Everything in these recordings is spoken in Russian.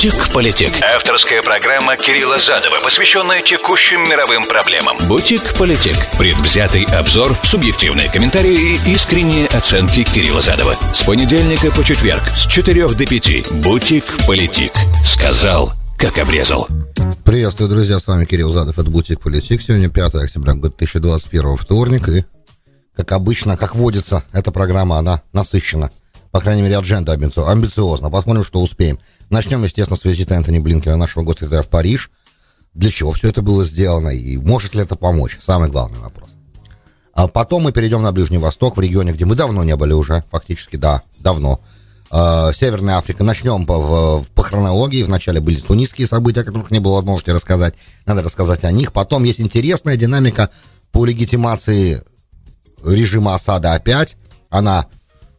«Бутик-политик». Авторская программа Кирилла Задова, посвященная текущим мировым проблемам. «Бутик-политик». Предвзятый обзор, субъективные комментарии и искренние оценки Кирилла Задова. С понедельника по четверг с 4 до 5. «Бутик-политик». Сказал, как обрезал. Приветствую, друзья, с вами Кирилл Задов, это «Бутик Политик». Сегодня 5 октября 2021, вторник, и, как обычно, как водится, эта программа, она насыщена. По крайней мере, адженда амбициозна. Посмотрим, что успеем. Начнем, естественно, с визита Энтони Блинкина, нашего госсекретаря в Париж. Для чего все это было сделано и может ли это помочь? Самый главный вопрос. А потом мы перейдем на Ближний Восток, в регионе, где мы давно не были уже, фактически, да, давно. Э, Северная Африка. Начнем по, по хронологии. Вначале были тунисские события, о которых не было возможности рассказать. Надо рассказать о них. Потом есть интересная динамика по легитимации режима осада опять. Она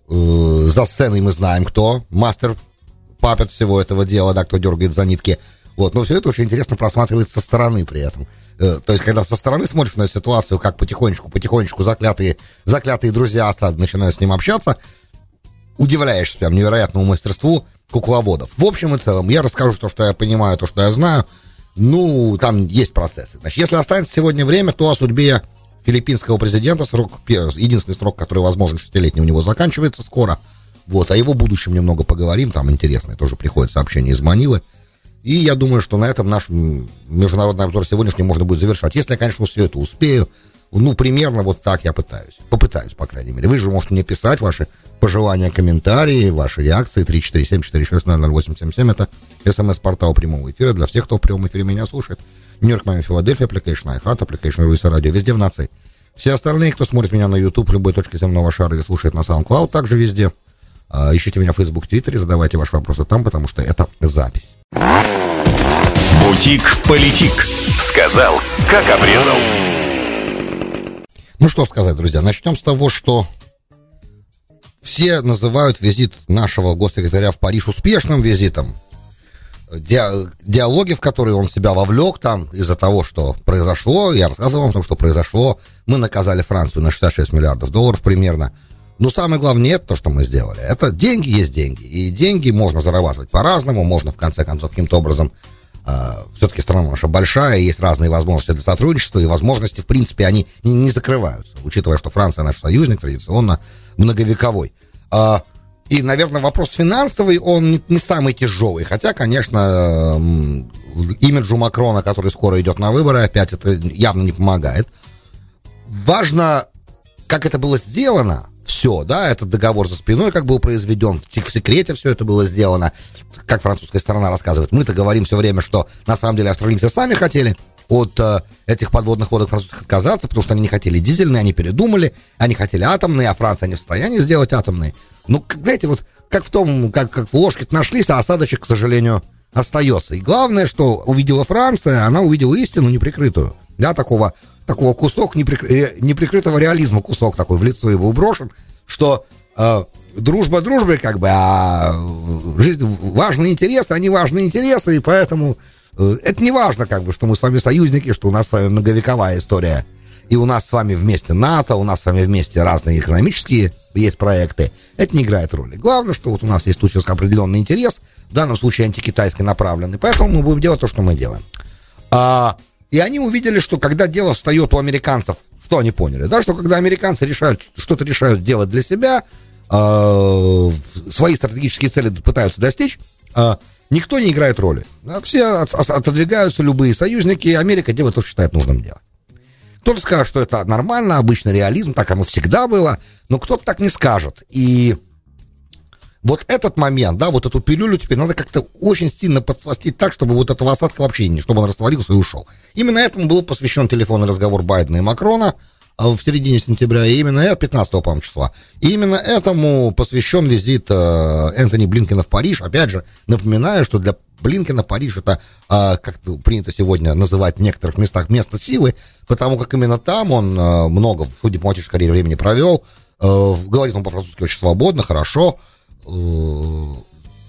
э, за сценой мы знаем кто. Мастер папет всего этого дела, да, кто дергает за нитки. Вот, но все это очень интересно просматривается со стороны при этом. Э, то есть, когда со стороны смотришь на ситуацию, как потихонечку, потихонечку заклятые, заклятые друзья осады начинают с ним общаться, удивляешься прям невероятному мастерству кукловодов. В общем и целом, я расскажу то, что я понимаю, то, что я знаю. Ну, там есть процессы. Значит, если останется сегодня время, то о судьбе филиппинского президента, срок, единственный срок, который возможен, шестилетний у него заканчивается скоро – вот, о его будущем немного поговорим, там интересное тоже приходит сообщение из Манилы. И я думаю, что на этом наш международный обзор сегодняшний можно будет завершать. Если я, конечно, все это успею, ну, примерно вот так я пытаюсь. Попытаюсь, по крайней мере. Вы же можете мне писать ваши пожелания, комментарии, ваши реакции. 347-460-0877. Это смс-портал прямого эфира для всех, кто в прямом эфире меня слушает. Нью-Йорк, Майами, Филадельфия, application iHeart, application Руиса Радио. Везде в нации. Все остальные, кто смотрит меня на YouTube, в любой точке земного шара или слушает на SoundCloud, также везде. А, ищите меня в Facebook, Твиттере, задавайте ваши вопросы там, потому что это запись. Бутик-политик. Сказал, как обрезал. Ну что сказать, друзья, начнем с того, что все называют визит нашего госсекретаря в Париж успешным визитом. диалоги, в которые он себя вовлек там из-за того, что произошло, я рассказывал вам о том, что произошло. Мы наказали Францию на 66 миллиардов долларов примерно. Но самое главное это то, что мы сделали. Это деньги есть деньги. И деньги можно зарабатывать по-разному. Можно, в конце концов, каким-то образом... Э, все-таки страна наша большая, есть разные возможности для сотрудничества, и возможности, в принципе, они не, не закрываются. Учитывая, что Франция наш союзник традиционно многовековой. Э, и, наверное, вопрос финансовый, он не, не самый тяжелый. Хотя, конечно, э, имиджу Макрона, который скоро идет на выборы, опять это явно не помогает. Важно, как это было сделано, все, да, этот договор за спиной как был произведен, в секрете все это было сделано, как французская сторона рассказывает. Мы-то говорим все время, что на самом деле австралийцы сами хотели от э, этих подводных лодок французских отказаться, потому что они не хотели дизельные, они передумали, они хотели атомные, а Франция не в состоянии сделать атомные. Ну, знаете, вот как в том, как, как в ложке нашлись, а осадочек, к сожалению, остается. И главное, что увидела Франция, она увидела истину неприкрытую. Да, такого такого кусок неприкры... неприкрытого реализма, кусок такой в лицо его брошен, что э, дружба дружбой, как бы, а жизнь, важные интересы, они важные интересы, и поэтому э, это не важно, как бы, что мы с вами союзники, что у нас с вами многовековая история, и у нас с вами вместе НАТО, у нас с вами вместе разные экономические есть проекты, это не играет роли. Главное, что вот у нас есть тут сейчас определенный интерес, в данном случае антикитайский направленный, поэтому мы будем делать то, что мы делаем. А и они увидели, что когда дело встает у американцев, что они поняли, да, что когда американцы решают, что-то решают делать для себя, э, свои стратегические цели пытаются достичь, э, никто не играет роли. Да, все от, отодвигаются, любые союзники, и Америка делает то, что считает нужным делать. Кто-то скажет, что это нормально, обычный реализм, так оно всегда было, но кто-то так не скажет. И вот этот момент, да, вот эту пилюлю теперь надо как-то очень сильно подсластить так, чтобы вот этого осадка вообще не, чтобы он растворился и ушел. Именно этому был посвящен телефонный разговор Байдена и Макрона а, в середине сентября, и именно 15 по числа. И именно этому посвящен визит э, Энтони Блинкина в Париж. Опять же, напоминаю, что для Блинкина Париж это, э, как принято сегодня называть в некоторых местах, место силы, потому как именно там он э, много в дипломатической карьере времени провел. Говорит он по-французски очень свободно, хорошо. Э,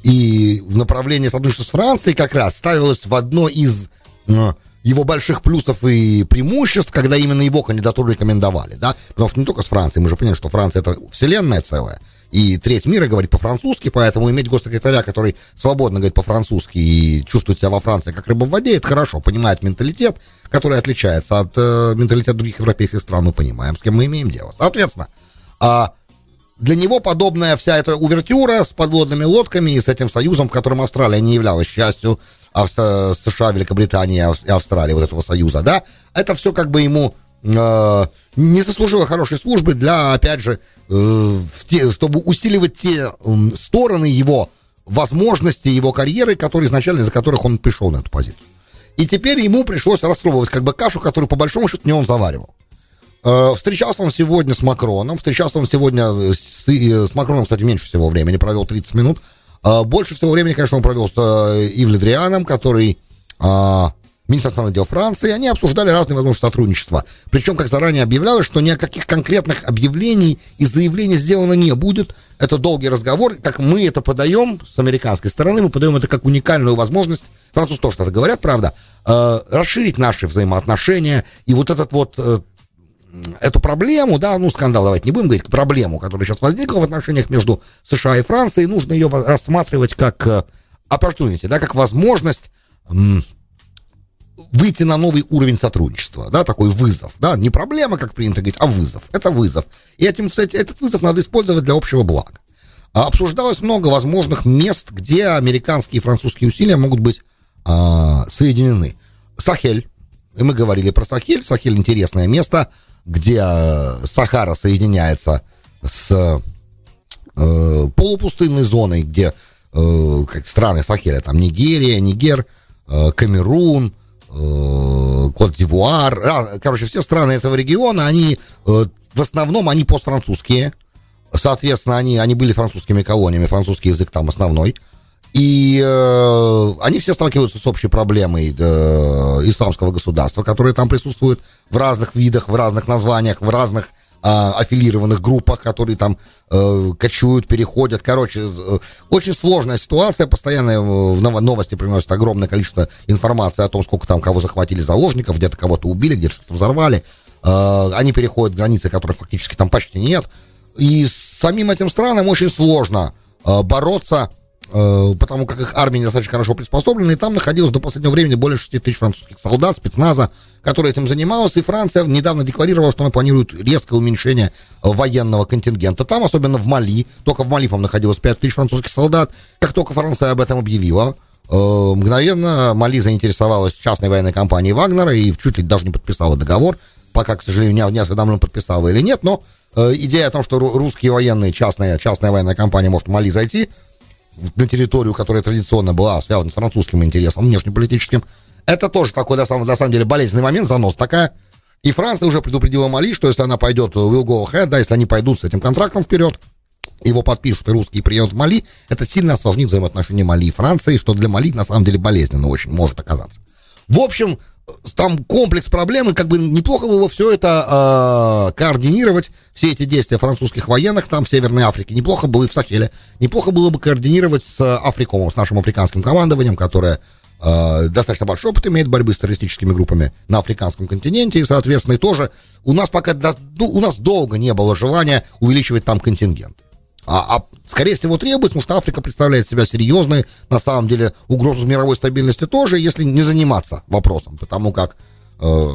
и в направлении сотрудничества с Францией как раз ставилось в одно из э, его больших плюсов и преимуществ, когда именно его кандидатуру рекомендовали, да, потому что не только с Францией, мы же понимаем, что Франция это вселенная целая, и треть мира говорит по-французски, поэтому иметь госсекретаря, который свободно говорит по-французски и чувствует себя во Франции как рыба в воде, это хорошо, понимает менталитет, который отличается от э, менталитета других европейских стран, мы понимаем, с кем мы имеем дело. Соответственно, а для него подобная вся эта увертюра с подводными лодками и с этим союзом, в котором Австралия не являлась частью Австр... США, Великобритании и Австралии, вот этого союза, да, это все как бы ему э, не заслужило хорошей службы для, опять же, э, те, чтобы усиливать те э, стороны его возможности, его карьеры, которые изначально, из-за которых он пришел на эту позицию. И теперь ему пришлось распробовать как бы кашу, которую по большому счету не он заваривал. Э, встречался он сегодня с Макроном, встречался он сегодня с, с Макроном, кстати, меньше всего времени, провел 30 минут. Э, больше всего времени, конечно, он провел с э, Ив Дрианом, который министр иностранных дел Франции, они обсуждали разные возможности сотрудничества. Причем, как заранее объявлялось, что ни о каких конкретных объявлений и заявлений сделано не будет. Это долгий разговор. Как мы это подаем с американской стороны, мы подаем это как уникальную возможность, французы тоже что-то говорят, правда, э, расширить наши взаимоотношения. И вот этот вот э, эту проблему, да, ну, скандал, давайте не будем говорить, проблему, которая сейчас возникла в отношениях между США и Францией, нужно ее рассматривать как э, opportunity, да, как возможность выйти на новый уровень сотрудничества, да, такой вызов, да, не проблема, как принято говорить, а вызов, это вызов. И этим, кстати, этот вызов надо использовать для общего блага. А обсуждалось много возможных мест, где американские и французские усилия могут быть а, соединены. Сахель, и мы говорили про Сахель, Сахель интересное место, где а, Сахара соединяется с э, полупустынной зоной, где э, как страны Сахеля, там Нигерия, Нигер, э, Камерун, э, Кот-Дивуар, а, короче, все страны этого региона, они э, в основном они постфранцузские, соответственно, они, они были французскими колониями, французский язык там основной, и э, они все сталкиваются с общей проблемой э, исламского государства, которое там присутствует в разных видах, в разных названиях, в разных а, аффилированных группах, которые там э, кочуют, переходят. Короче, э, очень сложная ситуация. Постоянно э, в новости приносят огромное количество информации о том, сколько там кого захватили заложников, где-то кого-то убили, где-то что-то взорвали. Э, они переходят границы, которых фактически там почти нет. И с самим этим странам очень сложно э, бороться Э, потому как их армия недостаточно хорошо приспособлена, и там находилось до последнего времени более 6 тысяч французских солдат, спецназа, которые этим занималась, и Франция недавно декларировала, что она планирует резкое уменьшение военного контингента. Там, особенно в Мали, только в Мали, по находилось 5 тысяч французских солдат. Как только Франция об этом объявила, э, мгновенно Мали заинтересовалась частной военной компанией Вагнера и чуть ли даже не подписала договор, пока, к сожалению, не осведомлен, подписала или нет, но э, идея о том, что русские военные, частная, частная военная компания может в Мали зайти, на территорию, которая традиционно была связана с французским интересом, внешнеполитическим. Это тоже такой, на самом, на самом деле, болезненный момент, занос такая. И Франция уже предупредила Мали, что если она пойдет will go ahead, да, если они пойдут с этим контрактом вперед, его подпишут и русские приедут в Мали, это сильно осложнит взаимоотношения Мали и Франции, что для Мали на самом деле болезненно очень может оказаться. В общем, там комплекс проблем, и как бы неплохо было все это э, координировать, все эти действия французских военных там в Северной Африке. Неплохо было и в Сахеле. Неплохо было бы координировать с Африкомом, с нашим африканским командованием, которое э, достаточно большой опыт имеет борьбы с террористическими группами на африканском континенте, и, соответственно, и тоже у нас пока, ну, у нас долго не было желания увеличивать там контингент. А, а скорее всего требуется, потому что Африка представляет себя серьезной, на самом деле, угрозу мировой стабильности тоже, если не заниматься вопросом, потому как, э,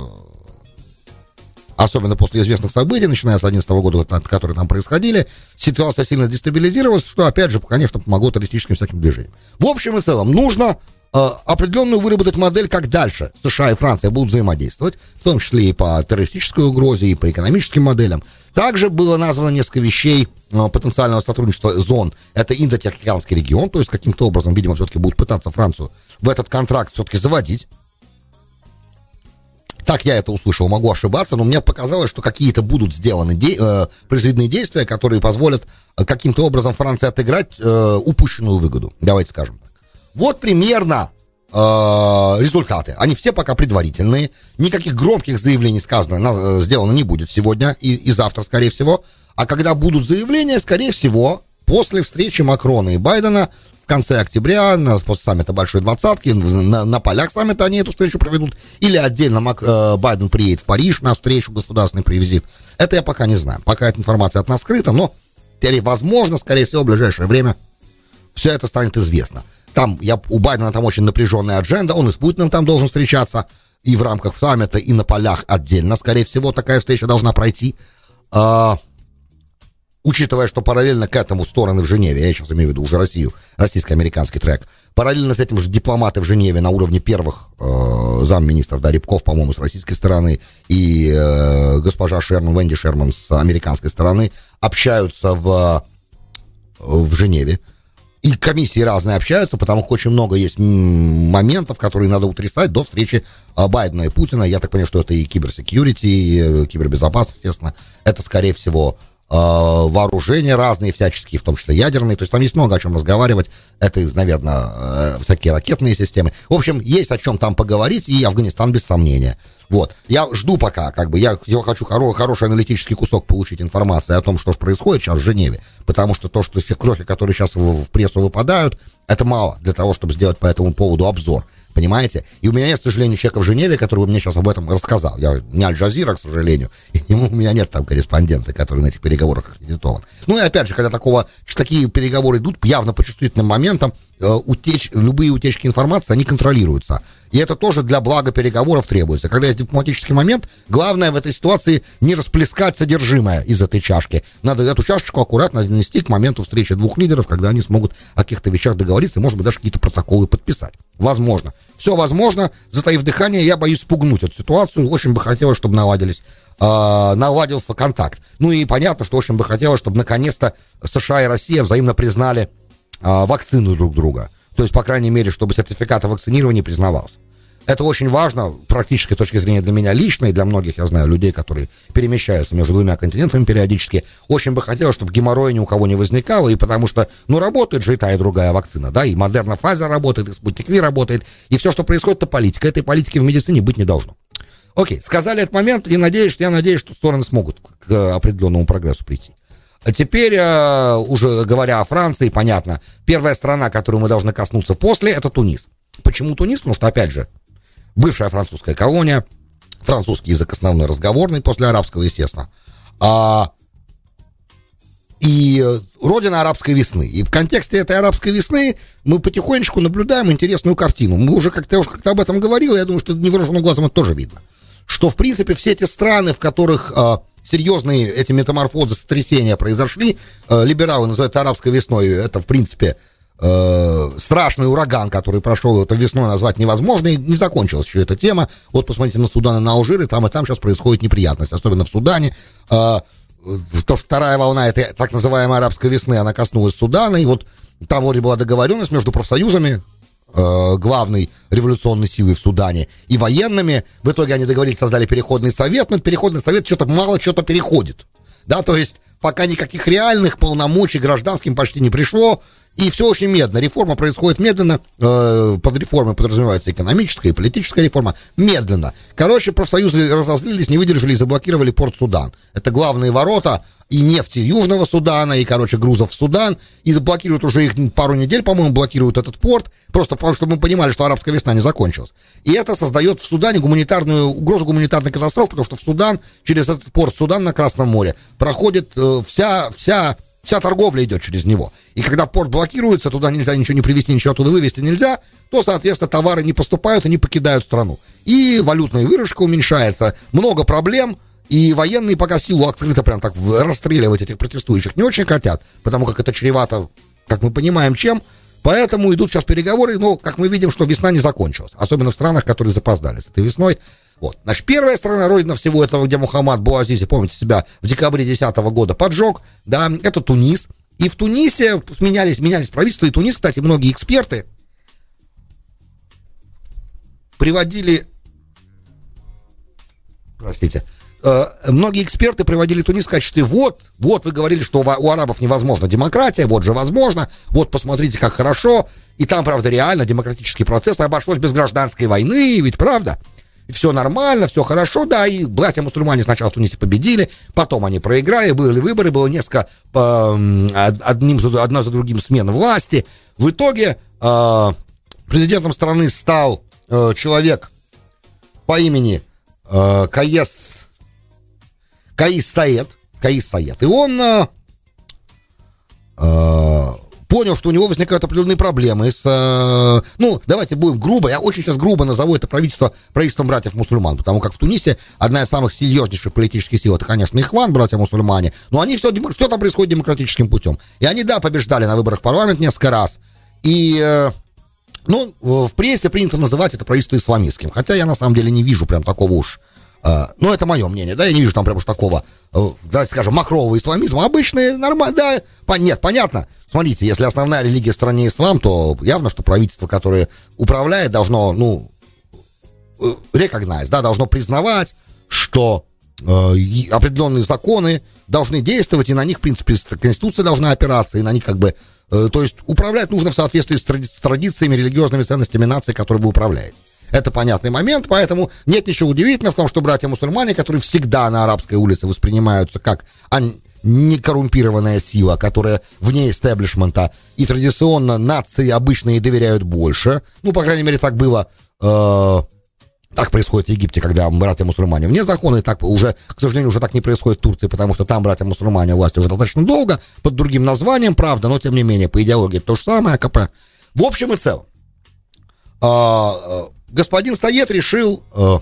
особенно после известных событий, начиная с 2011 года, которые там происходили, ситуация сильно дестабилизировалась, что, опять же, конечно, помогло террористическим всяким движениям. В общем и целом, нужно э, определенную выработать модель, как дальше США и Франция будут взаимодействовать, в том числе и по террористической угрозе, и по экономическим моделям. Также было названо несколько вещей, потенциального сотрудничества зон, это Индо-Тихоокеанский регион, то есть каким-то образом, видимо, все-таки будут пытаться Францию в этот контракт все-таки заводить. Так я это услышал, могу ошибаться, но мне показалось, что какие-то будут сделаны де- э, произведены действия, которые позволят э, каким-то образом Франции отыграть э, упущенную выгоду. Давайте скажем так. Вот примерно э, результаты. Они все пока предварительные. Никаких громких заявлений сказано, на, сделано не будет сегодня и, и завтра, скорее всего. А когда будут заявления, скорее всего, после встречи Макрона и Байдена в конце октября, на, после саммита Большой Двадцатки, на, на полях саммита они эту встречу проведут, или отдельно Мак, э, Байден приедет в Париж на встречу государственный привизит. Это я пока не знаю. Пока эта информация от нас скрыта, но возможно, скорее всего, в ближайшее время все это станет известно. Там, я, у Байдена там очень напряженная адженда, он и с Путиным там должен встречаться, и в рамках саммита, и на полях отдельно, скорее всего, такая встреча должна пройти. А, учитывая, что параллельно к этому стороны в Женеве, я сейчас имею в виду уже Россию, российско-американский трек, параллельно с этим же дипломаты в Женеве на уровне первых э, замминистров, да, Рябков, по-моему, с российской стороны, и э, госпожа Шерман, Венди Шерман с американской стороны общаются в, в Женеве. И комиссии разные общаются, потому что очень много есть моментов, которые надо утрясать до встречи а, Байдена и Путина. Я так понимаю, что это и киберсекьюрити, и э, кибербезопасность, естественно. Это, скорее всего, вооружения разные всяческие, в том числе ядерные. То есть там есть много о чем разговаривать. Это, наверное, э, всякие ракетные системы. В общем, есть о чем там поговорить, и Афганистан без сомнения. Вот. Я жду пока, как бы, я, я хочу хоро, хороший аналитический кусок получить информации о том, что же происходит сейчас в Женеве. Потому что то, что все крохи, которые сейчас в, в прессу выпадают, это мало для того, чтобы сделать по этому поводу обзор. Понимаете? И у меня нет, к сожалению, человека в Женеве, который бы мне сейчас об этом рассказал. Я не Аль-Джазира, к сожалению, и у меня нет там корреспондента, который на этих переговорах аккредитован. Ну и опять же, когда такого, такие переговоры идут, явно по чувствительным моментам, э, утеч, любые утечки информации, они контролируются. И это тоже для блага переговоров требуется. Когда есть дипломатический момент, главное в этой ситуации не расплескать содержимое из этой чашки. Надо эту чашечку аккуратно донести к моменту встречи двух лидеров, когда они смогут о каких-то вещах договориться может быть, даже какие-то протоколы подписать. Возможно. Все возможно. Затаив дыхание, я боюсь спугнуть эту ситуацию. Очень бы хотелось, чтобы наладились э, наладился контакт. Ну и понятно, что очень бы хотелось, чтобы наконец-то США и Россия взаимно признали э, вакцину друг друга. То есть, по крайней мере, чтобы сертификат о вакцинировании признавался. Это очень важно, практической точки зрения для меня лично, и для многих, я знаю, людей, которые перемещаются между двумя континентами периодически. Очень бы хотелось, чтобы геморроя ни у кого не возникало, и потому что, ну, работает же и та, и другая вакцина, да, и Модерна Pfizer работает, и Спутник Ви работает, и все, что происходит, это политика. Этой политики в медицине быть не должно. Окей, сказали этот момент, и надеюсь, я надеюсь, что стороны смогут к определенному прогрессу прийти. А теперь, э, уже говоря о Франции, понятно, первая страна, которую мы должны коснуться после, это Тунис. Почему Тунис? Потому что, опять же, бывшая французская колония, французский язык основной разговорный, после арабского, естественно. А, и родина арабской весны. И в контексте этой арабской весны мы потихонечку наблюдаем интересную картину. Мы уже как-то, уже как-то об этом говорил, я думаю, что невооруженным глазом это тоже видно. Что, в принципе, все эти страны, в которых а, серьезные эти метаморфозы, сотрясения произошли. Э, либералы называют арабской весной. Это, в принципе, э, страшный ураган, который прошел это весной, назвать невозможно. И не закончилась еще эта тема. Вот посмотрите на Судан и на Алжир, и там и там сейчас происходит неприятность, особенно в Судане. Э, то, что вторая волна этой так называемой арабской весны, она коснулась Судана, и вот там вроде была договоренность между профсоюзами, э, главной революционной силой в Судане, и военными. В итоге они договорились, создали переходный совет, но переходный совет что-то мало что-то переходит. Да, то есть пока никаких реальных полномочий гражданским почти не пришло, и все очень медленно. Реформа происходит медленно. Э, под реформой подразумевается экономическая и политическая реформа. Медленно. Короче, профсоюзы разозлились, не выдержали и заблокировали порт Судан. Это главные ворота и нефти Южного Судана, и, короче, грузов в Судан, и блокируют уже их пару недель, по-моему, блокируют этот порт, просто потому что мы понимали, что арабская весна не закончилась. И это создает в Судане гуманитарную, угрозу гуманитарной катастрофы, потому что в Судан, через этот порт Судан на Красном море, проходит э, вся, вся, вся торговля идет через него. И когда порт блокируется, туда нельзя ничего не привезти, ничего оттуда вывезти нельзя, то, соответственно, товары не поступают и не покидают страну. И валютная выручка уменьшается, много проблем – и военные пока силу открыто прям так расстреливать этих протестующих не очень хотят, потому как это чревато, как мы понимаем, чем. Поэтому идут сейчас переговоры, но, как мы видим, что весна не закончилась. Особенно в странах, которые запоздали с этой весной. Вот. Значит, первая страна, родина всего этого, где Мухаммад Буазизи, помните себя, в декабре 2010 года поджег, да, это Тунис. И в Тунисе менялись, менялись правительства, и Тунис, кстати, многие эксперты приводили, простите, Э, многие эксперты приводили Тунис в качестве вот, вот вы говорили, что у арабов невозможна демократия, вот же возможно, вот посмотрите, как хорошо. И там, правда, реально демократический процесс обошлось без гражданской войны, ведь правда? Все нормально, все хорошо, да, и братья-мусульмане сначала в Тунисе победили, потом они проиграли, были выборы, было несколько, одним, одна за другим смен власти. В итоге э, президентом страны стал э, человек по имени э, Каес Каис Саед, Каис Саед. И он, э, понял, что у него возникают определенные проблемы с... Э, ну, давайте будем грубо, я очень сейчас грубо назову это правительство правительством братьев-мусульман, потому как в Тунисе одна из самых серьезнейших политических сил, это, конечно, Ихван, братья-мусульмане, но они все, все там происходит демократическим путем. И они, да, побеждали на выборах в парламент несколько раз, и... Э, ну, в прессе принято называть это правительство исламистским, хотя я на самом деле не вижу прям такого уж ну, это мое мнение, да, я не вижу там прям уж такого, э, давайте скажем, макрового исламизма. Обычный, нормально, да, по, нет, понятно. Смотрите, если основная религия в стране ислам, то явно, что правительство, которое управляет, должно, ну, рекогнать, да, должно признавать, что э, определенные законы должны действовать, и на них, в принципе, Конституция должна опираться, и на них как бы, э, то есть управлять нужно в соответствии с традициями, религиозными ценностями нации, которой вы управляете. Это понятный момент, поэтому нет ничего удивительного в том, что братья-мусульмане, которые всегда на арабской улице воспринимаются как некоррумпированная сила, которая вне истеблишмента, и традиционно нации обычные доверяют больше. Ну, по крайней мере, так было... Э, так происходит в Египте, когда братья-мусульмане вне закона, и так уже, к сожалению, уже так не происходит в Турции, потому что там братья-мусульмане власти уже достаточно долго, под другим названием, правда, но тем не менее, по идеологии то же самое, АКП. В общем и целом, э, господин Стоет решил, э,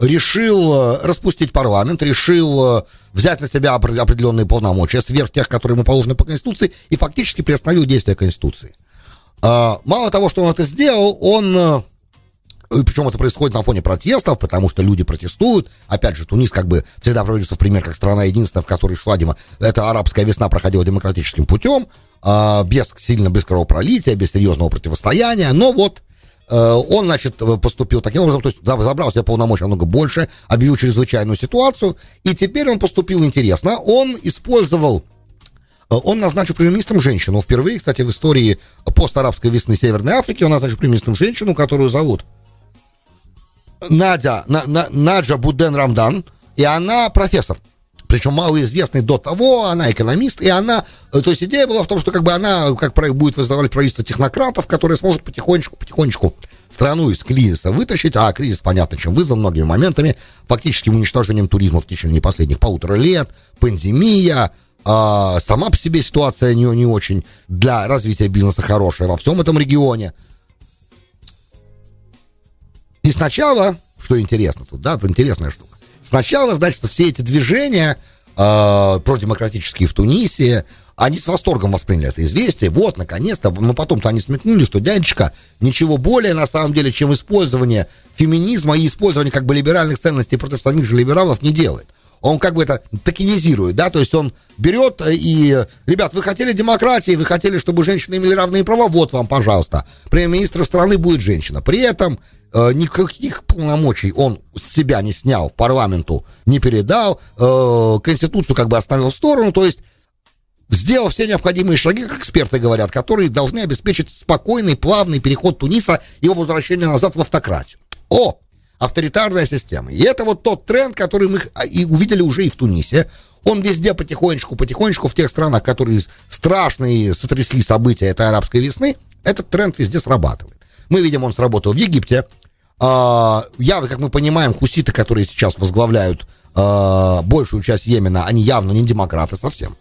решил э, распустить парламент, решил э, взять на себя определенные полномочия сверх тех, которые ему положены по Конституции, и фактически приостановил действие Конституции. Мало того, что он это сделал, он причем это происходит на фоне протестов, потому что люди протестуют. Опять же, Тунис как бы всегда проводится в пример как страна единственная, в которой шла демо... эта арабская весна проходила демократическим путем, без сильно без кровопролития, без серьезного противостояния. Но вот он, значит, поступил таким образом, то есть забрал себе полномочия намного больше, объявил чрезвычайную ситуацию, и теперь он поступил интересно. Он использовал э, он назначил премьер-министром женщину. Впервые, кстати, в истории постарабской весны Северной Африки он назначил премьер-министром женщину, которую зовут Надя, на, на, Наджа Буден Рамдан, и она профессор причем малоизвестный до того, она экономист, и она, э, то есть идея была в том, что как бы она как будет возглавлять правительство технократов, которое сможет потихонечку-потихонечку страну из кризиса вытащить, а кризис, понятно, чем вызван многими моментами, фактически уничтожением туризма в течение последних полутора лет, пандемия, а, сама по себе ситуация не, не очень для развития бизнеса хорошая во всем этом регионе. И сначала, что интересно тут, да, интересная штука, Сначала, значит, все эти движения э, продемократические в Тунисе, они с восторгом восприняли это известие. Вот, наконец-то. Но потом-то они смекнули, что дядечка ничего более, на самом деле, чем использование феминизма и использование как бы либеральных ценностей против самих же либералов не делает. Он как бы это токенизирует, да, то есть он берет и, ребят, вы хотели демократии, вы хотели, чтобы женщины имели равные права, вот вам, пожалуйста, премьер-министр страны будет женщина. При этом э, никаких полномочий он с себя не снял, парламенту не передал, э, Конституцию как бы оставил в сторону, то есть сделал все необходимые шаги, как эксперты говорят, которые должны обеспечить спокойный, плавный переход Туниса, его возвращение назад в автократию. О, авторитарная система. И это вот тот тренд, который мы и увидели уже и в Тунисе. Он везде потихонечку, потихонечку в тех странах, которые страшные сотрясли события этой арабской весны, этот тренд везде срабатывает. Мы видим, он сработал в Египте, а, явно, как мы понимаем, хуситы, которые сейчас возглавляют а, большую часть Йемена, они явно не демократы совсем.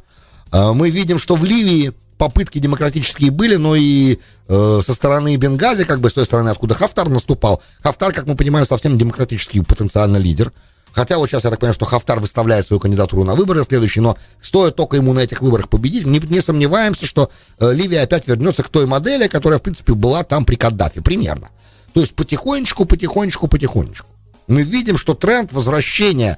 А, мы видим, что в Ливии попытки демократические были, но и э, со стороны Бенгази, как бы с той стороны, откуда Хафтар наступал. Хафтар, как мы понимаем, совсем демократический потенциально лидер. Хотя вот сейчас я так понимаю, что Хафтар выставляет свою кандидатуру на выборы следующие, но стоит только ему на этих выборах победить, не, не сомневаемся, что э, Ливия опять вернется к той модели, которая, в принципе, была там при Каддафе, примерно. То есть потихонечку, потихонечку, потихонечку. Мы видим, что тренд возвращения,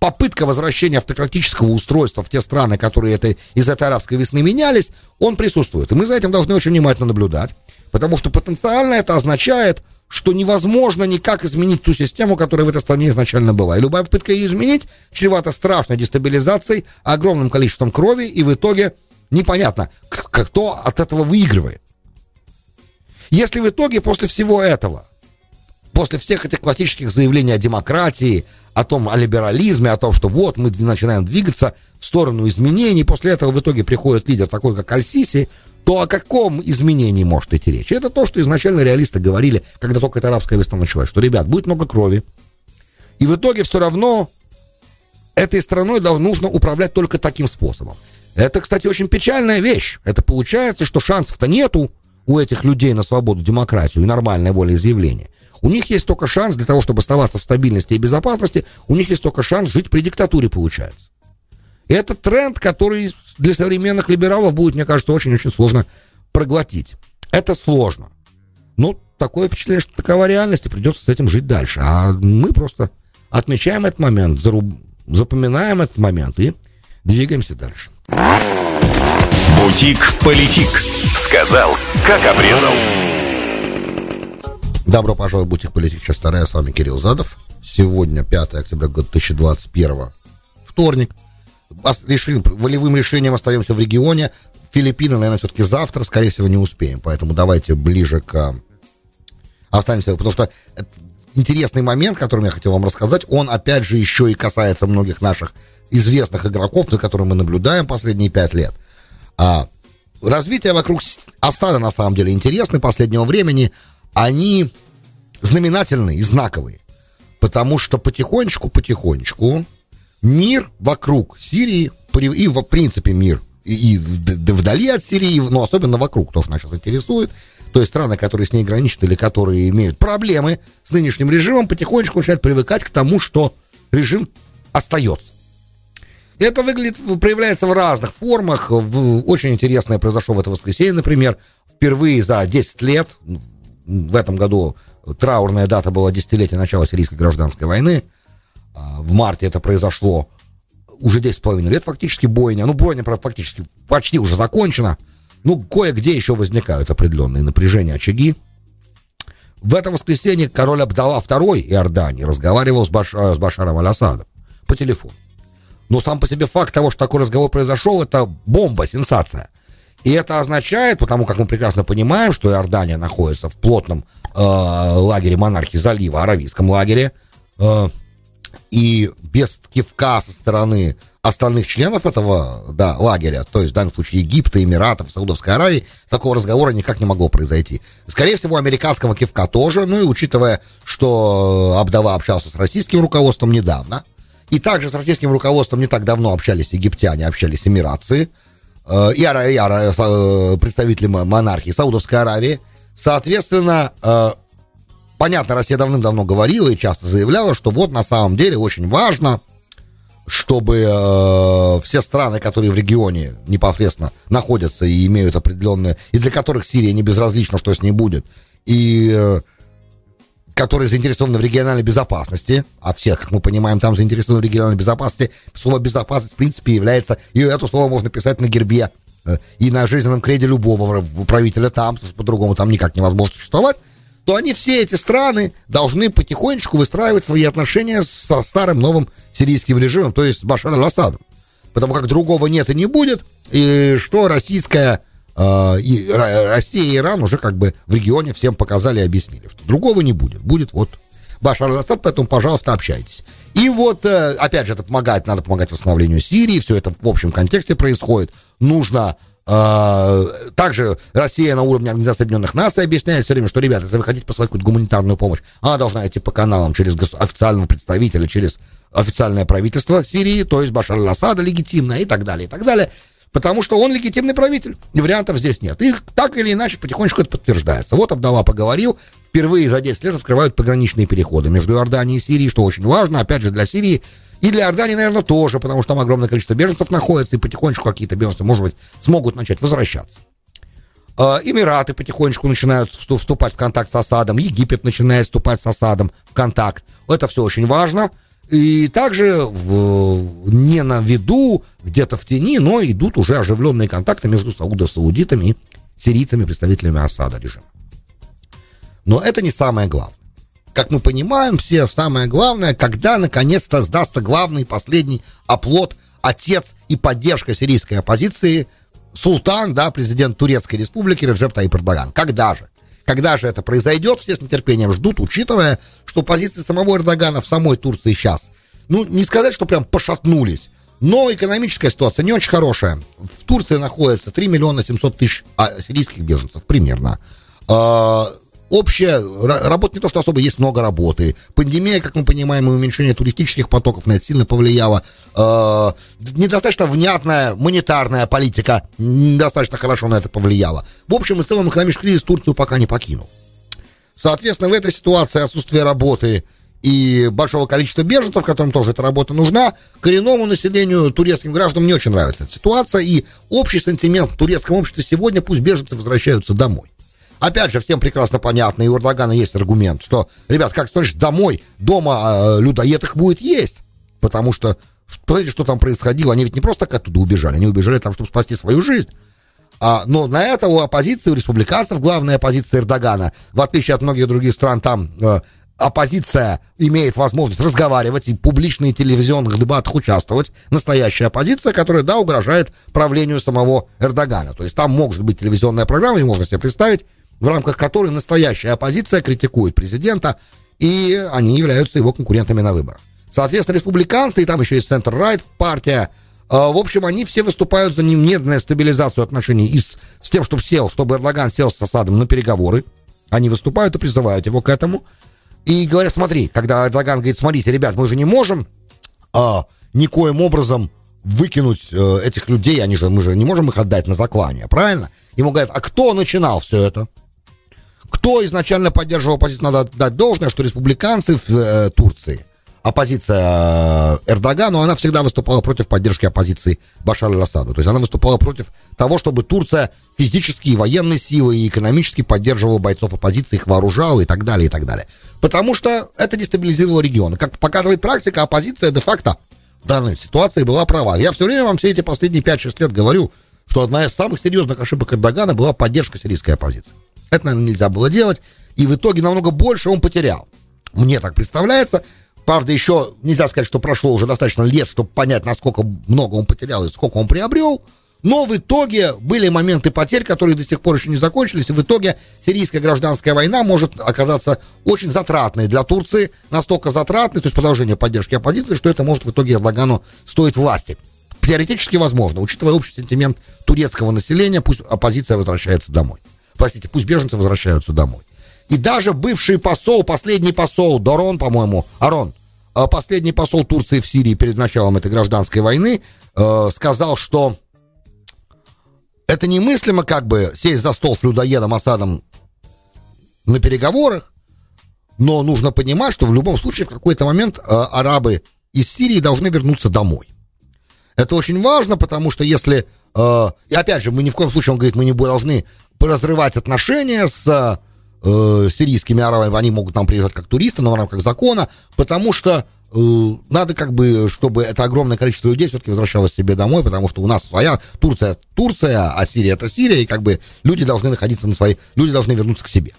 попытка возвращения автократического устройства в те страны, которые это, из этой арабской весны менялись, он присутствует. И мы за этим должны очень внимательно наблюдать, потому что потенциально это означает, что невозможно никак изменить ту систему, которая в этой стране изначально была. И любая попытка ее изменить чревата страшной дестабилизацией, огромным количеством крови, и в итоге непонятно, кто от этого выигрывает. Если в итоге после всего этого, после всех этих классических заявлений о демократии, о том, о либерализме, о том, что вот мы начинаем двигаться в сторону изменений, после этого в итоге приходит лидер такой, как Аль-Сиси, то о каком изменении может идти речь? Это то, что изначально реалисты говорили, когда только эта арабская весна началась, что, ребят, будет много крови, и в итоге все равно этой страной нужно управлять только таким способом. Это, кстати, очень печальная вещь. Это получается, что шансов-то нету у этих людей на свободу, демократию и нормальное волеизъявление. У них есть только шанс для того, чтобы оставаться в стабильности и безопасности, у них есть только шанс жить при диктатуре, получается. И это тренд, который для современных либералов будет, мне кажется, очень-очень сложно проглотить. Это сложно. Ну, такое впечатление, что такова реальность, и придется с этим жить дальше. А мы просто отмечаем этот момент, заруб... запоминаем этот момент и двигаемся дальше. Бутик-политик. Сказал, как обрезал. Добро пожаловать в Бутик-политик. Часть вторая. С вами Кирилл Задов. Сегодня 5 октября 2021. Вторник. Решим, волевым решением остаемся в регионе. Филиппины, наверное, все-таки завтра, скорее всего, не успеем. Поэтому давайте ближе к... Останемся, потому что интересный момент, который я хотел вам рассказать, он, опять же, еще и касается многих наших известных игроков, за которыми мы наблюдаем последние пять лет. А, развитие вокруг осада, на самом деле, интересны последнего времени. Они знаменательные и знаковые. Потому что потихонечку-потихонечку мир вокруг Сирии, и в принципе мир и, вдали от Сирии, но особенно вокруг, то, что нас сейчас интересует, то есть страны, которые с ней граничат или которые имеют проблемы с нынешним режимом, потихонечку начинают привыкать к тому, что режим остается. Это выглядит, проявляется в разных формах. В, очень интересное произошло в это воскресенье, например. Впервые за 10 лет, в этом году траурная дата была десятилетие начала сирийской гражданской войны. А, в марте это произошло уже 10,5 лет фактически бойня. Ну, бойня, правда, фактически почти уже закончена. Ну, кое-где еще возникают определенные напряжения, очаги. В это воскресенье король Абдалла II Иордании разговаривал с, Баш... с Башаром Аль-Асадом по телефону. Но сам по себе факт того, что такой разговор произошел, это бомба, сенсация. И это означает, потому как мы прекрасно понимаем, что Иордания находится в плотном э, лагере монархии залива, аравийском лагере, э, и без кивка со стороны остальных членов этого да, лагеря, то есть в данном случае Египта, Эмиратов, Саудовской Аравии, такого разговора никак не могло произойти. Скорее всего, американского кивка тоже, ну и учитывая, что Абдава общался с российским руководством недавно, и также с российским руководством не так давно общались египтяне, общались эмиратцы, э, и, ара, и ара, э, представители монархии Саудовской Аравии. Соответственно, э, понятно, Россия давным-давно говорила и часто заявляла, что вот на самом деле очень важно, чтобы э, все страны, которые в регионе непосредственно находятся и имеют определенные, и для которых Сирия не безразлична, что с ней будет, и э, которые заинтересованы в региональной безопасности, а все, как мы понимаем, там заинтересованы в региональной безопасности, слово безопасность, в принципе, является, и это слово можно писать на гербе э, и на жизненном креде любого правителя там, по-другому там никак невозможно существовать, то они все эти страны должны потихонечку выстраивать свои отношения со старым новым сирийским режимом, то есть с Башаром Асадом. Потому как другого нет и не будет, и что российская и Россия и Иран уже как бы в регионе всем показали и объяснили, что другого не будет. Будет вот Башар Асад, поэтому, пожалуйста, общайтесь. И вот, э, опять же, это помогает, надо помогать восстановлению Сирии, все это в общем контексте происходит. Нужно э, также Россия на уровне Организации Объединенных Наций объясняет все время, что, ребята, если вы хотите посылать какую-то гуманитарную помощь, она должна идти по каналам через официального представителя, через официальное правительство Сирии, то есть Башар Асада легитимное и так далее, и так далее. Потому что он легитимный правитель. Вариантов здесь нет. И так или иначе потихонечку это подтверждается. Вот Абдала поговорил. Впервые за 10 лет открывают пограничные переходы между Иорданией и Сирией, что очень важно, опять же, для Сирии. И для Иордании, наверное, тоже, потому что там огромное количество беженцев находится, и потихонечку какие-то беженцы, может быть, смогут начать возвращаться. А, Эмираты потихонечку начинают вступать в контакт с Асадом, Египет начинает вступать с Асадом в контакт. Это все очень важно. И также в, не на виду, где-то в тени, но идут уже оживленные контакты между саудо-саудитами и сирийцами, представителями Асада режима. Но это не самое главное. Как мы понимаем все, самое главное, когда наконец-то сдастся главный, последний оплот, отец и поддержка сирийской оппозиции, султан, да, президент Турецкой республики Реджеп Таип Эрдоган. Когда же? Когда же это произойдет, все с нетерпением ждут, учитывая, что позиции самого Эрдогана в самой Турции сейчас, ну, не сказать, что прям пошатнулись, но экономическая ситуация не очень хорошая. В Турции находится 3 миллиона 700 тысяч а, сирийских беженцев примерно. Общая работа не то, что особо есть много работы. Пандемия, как мы понимаем, и уменьшение туристических потоков на это сильно повлияло. Э, недостаточно внятная монетарная политика недостаточно хорошо на это повлияла. В общем и целом экономический кризис Турцию пока не покинул. Соответственно, в этой ситуации отсутствие работы и большого количества беженцев, которым тоже эта работа нужна, коренному населению, турецким гражданам не очень нравится эта ситуация, и общий сентимент в турецком обществе сегодня, пусть беженцы возвращаются домой. Опять же, всем прекрасно понятно, и у Эрдогана есть аргумент, что, ребят, как смотришь, домой, дома э, людоед их будет есть, потому что, посмотрите, что там происходило, они ведь не просто так оттуда убежали, они убежали там, чтобы спасти свою жизнь. А, но на это у оппозиции, у республиканцев, главная оппозиция Эрдогана, в отличие от многих других стран, там э, оппозиция имеет возможность разговаривать и в публичных телевизионных дебатах участвовать. Настоящая оппозиция, которая, да, угрожает правлению самого Эрдогана. То есть там может быть телевизионная программа, и можно себе представить, в рамках которой настоящая оппозиция критикует президента, и они являются его конкурентами на выборах. Соответственно, республиканцы, и там еще есть центр-райт партия, а, в общем, они все выступают за немедленную стабилизацию отношений и с, с тем, чтобы сел, чтобы Эрдоган сел с Асадом на переговоры. Они выступают и призывают его к этому. И говорят, смотри, когда Эрдоган говорит, смотрите, ребят, мы же не можем а, никоим образом выкинуть э, этих людей, они же, мы же не можем их отдать на заклание, правильно? Ему говорят, а кто начинал все это? Кто изначально поддерживал оппозицию? Надо дать должное, что республиканцы в э, Турции – оппозиция э, Эрдогану, она всегда выступала против поддержки оппозиции Башара аль-Асаду. То есть она выступала против того, чтобы Турция физически и военной силой и экономически поддерживала бойцов оппозиции, их вооружала и так далее, и так далее. Потому что это дестабилизировало регион. Как показывает практика, оппозиция де-факто в данной ситуации была права. Я все время вам все эти последние 5-6 лет говорю, что одна из самых серьезных ошибок Эрдогана была поддержка сирийской оппозиции. Это, наверное, нельзя было делать, и в итоге намного больше он потерял. Мне так представляется, Правда, еще нельзя сказать, что прошло уже достаточно лет, чтобы понять, насколько много он потерял и сколько он приобрел. Но в итоге были моменты потерь, которые до сих пор еще не закончились. И в итоге сирийская гражданская война может оказаться очень затратной для Турции. Настолько затратной, то есть продолжение поддержки оппозиции, что это может в итоге Эрдогану стоить власти. Теоретически возможно, учитывая общий сентимент турецкого населения, пусть оппозиция возвращается домой. Простите, пусть беженцы возвращаются домой. И даже бывший посол, последний посол, Дорон, по-моему, Арон, э, последний посол Турции в Сирии перед началом этой гражданской войны, э, сказал, что это немыслимо как бы сесть за стол с людоедом Асадом на переговорах, но нужно понимать, что в любом случае в какой-то момент э, арабы из Сирии должны вернуться домой. Это очень важно, потому что если... и опять же, мы ни в коем случае, он говорит, мы не должны разрывать отношения с э, сирийскими арабами, они могут там приезжать как туристы, но в рамках закона, потому что э, надо как бы, чтобы это огромное количество людей все-таки возвращалось себе домой, потому что у нас своя Турция, Турция, а Сирия это Сирия, и как бы люди должны находиться на своей, люди должны вернуться к себе.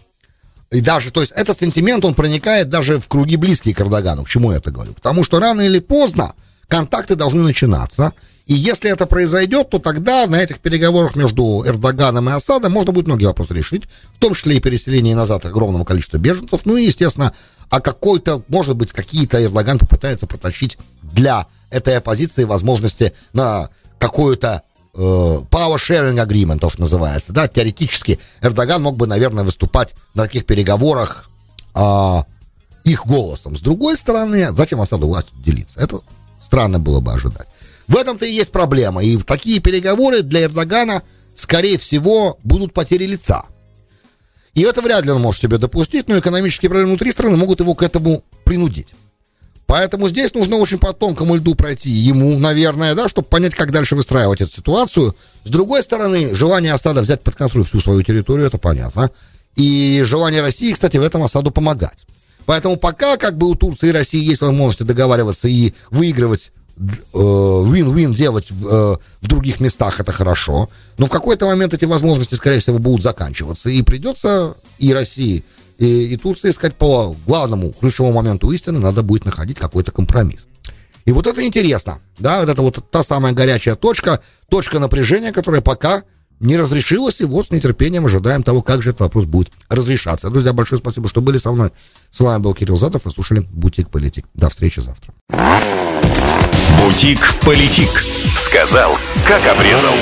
И даже, то есть, этот сентимент, он проникает даже в круги близкие к Эрдогану. К чему я это говорю? Потому что рано или поздно контакты должны начинаться, и если это произойдет, то тогда на этих переговорах между Эрдоганом и Асадом можно будет многие вопросы решить, в том числе и переселение назад огромного количества беженцев, ну и, естественно, а какой-то, может быть, какие-то Эрдоган попытается протащить для этой оппозиции возможности на какую-то э, power sharing agreement, то, что называется, да, теоретически Эрдоган мог бы, наверное, выступать на таких переговорах э, их голосом. С другой стороны, зачем Асаду властью делиться? Это странно было бы ожидать. В этом-то и есть проблема. И такие переговоры для Эрдогана, скорее всего, будут потери лица. И это вряд ли он может себе допустить, но экономические проблемы внутри страны могут его к этому принудить. Поэтому здесь нужно очень по тонкому льду пройти ему, наверное, да, чтобы понять, как дальше выстраивать эту ситуацию. С другой стороны, желание Асада взять под контроль всю свою территорию, это понятно. И желание России, кстати, в этом Асаду помогать. Поэтому пока как бы у Турции и России есть возможность договариваться и выигрывать вин-вин э, делать в, э, в других местах, это хорошо. Но в какой-то момент эти возможности, скорее всего, будут заканчиваться. И придется и России, и, и Турции искать по главному ключевому моменту истины, надо будет находить какой-то компромисс. И вот это интересно, да, вот это вот та самая горячая точка, точка напряжения, которая пока не разрешилась, и вот с нетерпением ожидаем того, как же этот вопрос будет разрешаться. Друзья, большое спасибо, что были со мной. С вами был Кирилл Затов, вы слушали «Бутик Политик». До встречи завтра. «Бутик Политик». Сказал, как обрезал.